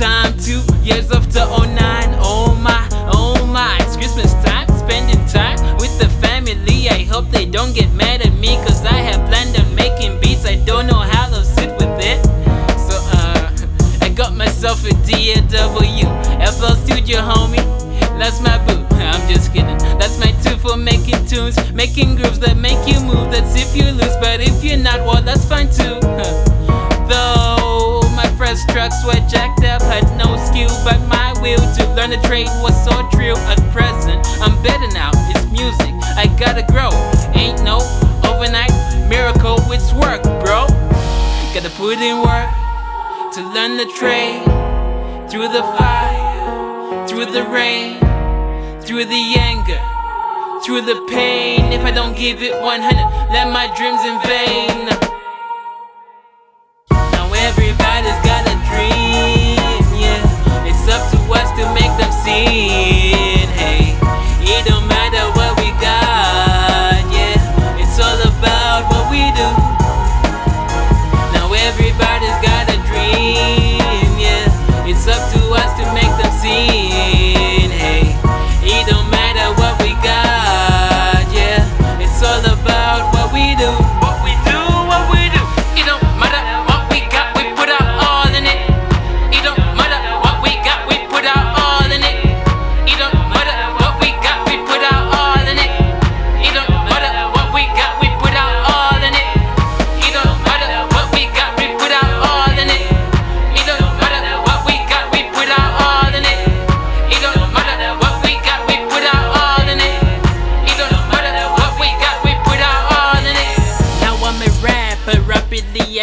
time. Two years after 09. Oh my, oh my. It's Christmas time, spending time with the family. I hope they don't get mad at me, cause I have planned on making beats. I don't know how to sit with it. So, uh, I got myself a DAW. FL Studio, homie. That's my boo. I'm just kidding. That's my tool for making tunes, making grooves that make you move. That's if you lose, but if you're not, well, that's fine too. Trucks were jacked up, had no skill, but my will to learn the trade was so true. At present, I'm better now. It's music. I gotta grow. Ain't no overnight miracle. It's work, bro. Gotta put in work to learn the trade through the fire, through the rain, through the anger, through the pain. If I don't give it 100, let my dreams in vain.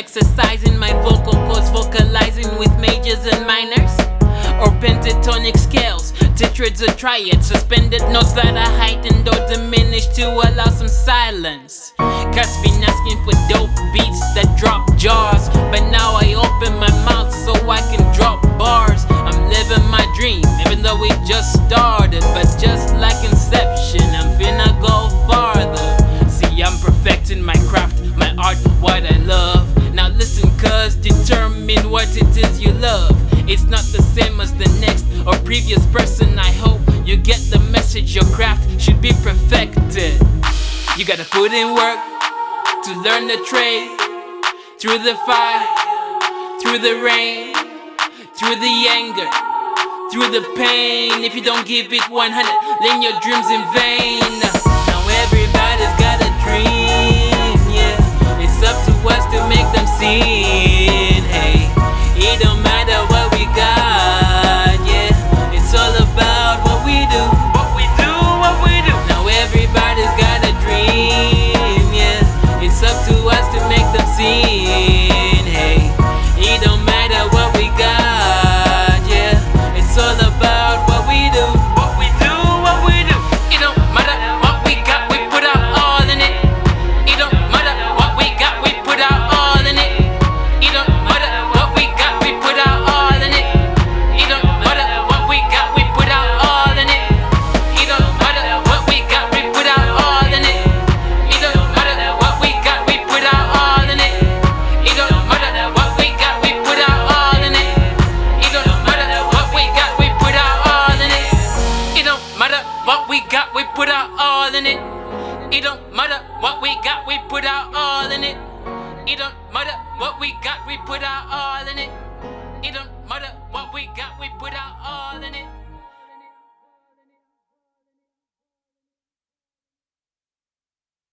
Exercising my vocal cords, vocalizing with majors and minors or pentatonic scales. Tetrads or triads, suspended notes that are heightened or diminished to allow some silence. Been asking for dope beats that drop jars, but now I open determine what it is you love. It's not the same as the next or previous person. I hope you get the message. Your craft should be perfected. You gotta put in work to learn the trade through the fire, through the rain, through the anger, through the pain. If you don't give it 100, then your dreams in vain. Now everybody's got a dream, don't matter what we got, we put our all in it. It don't matter what we got, we put our all in it. It don't matter what we got, we put our all in it.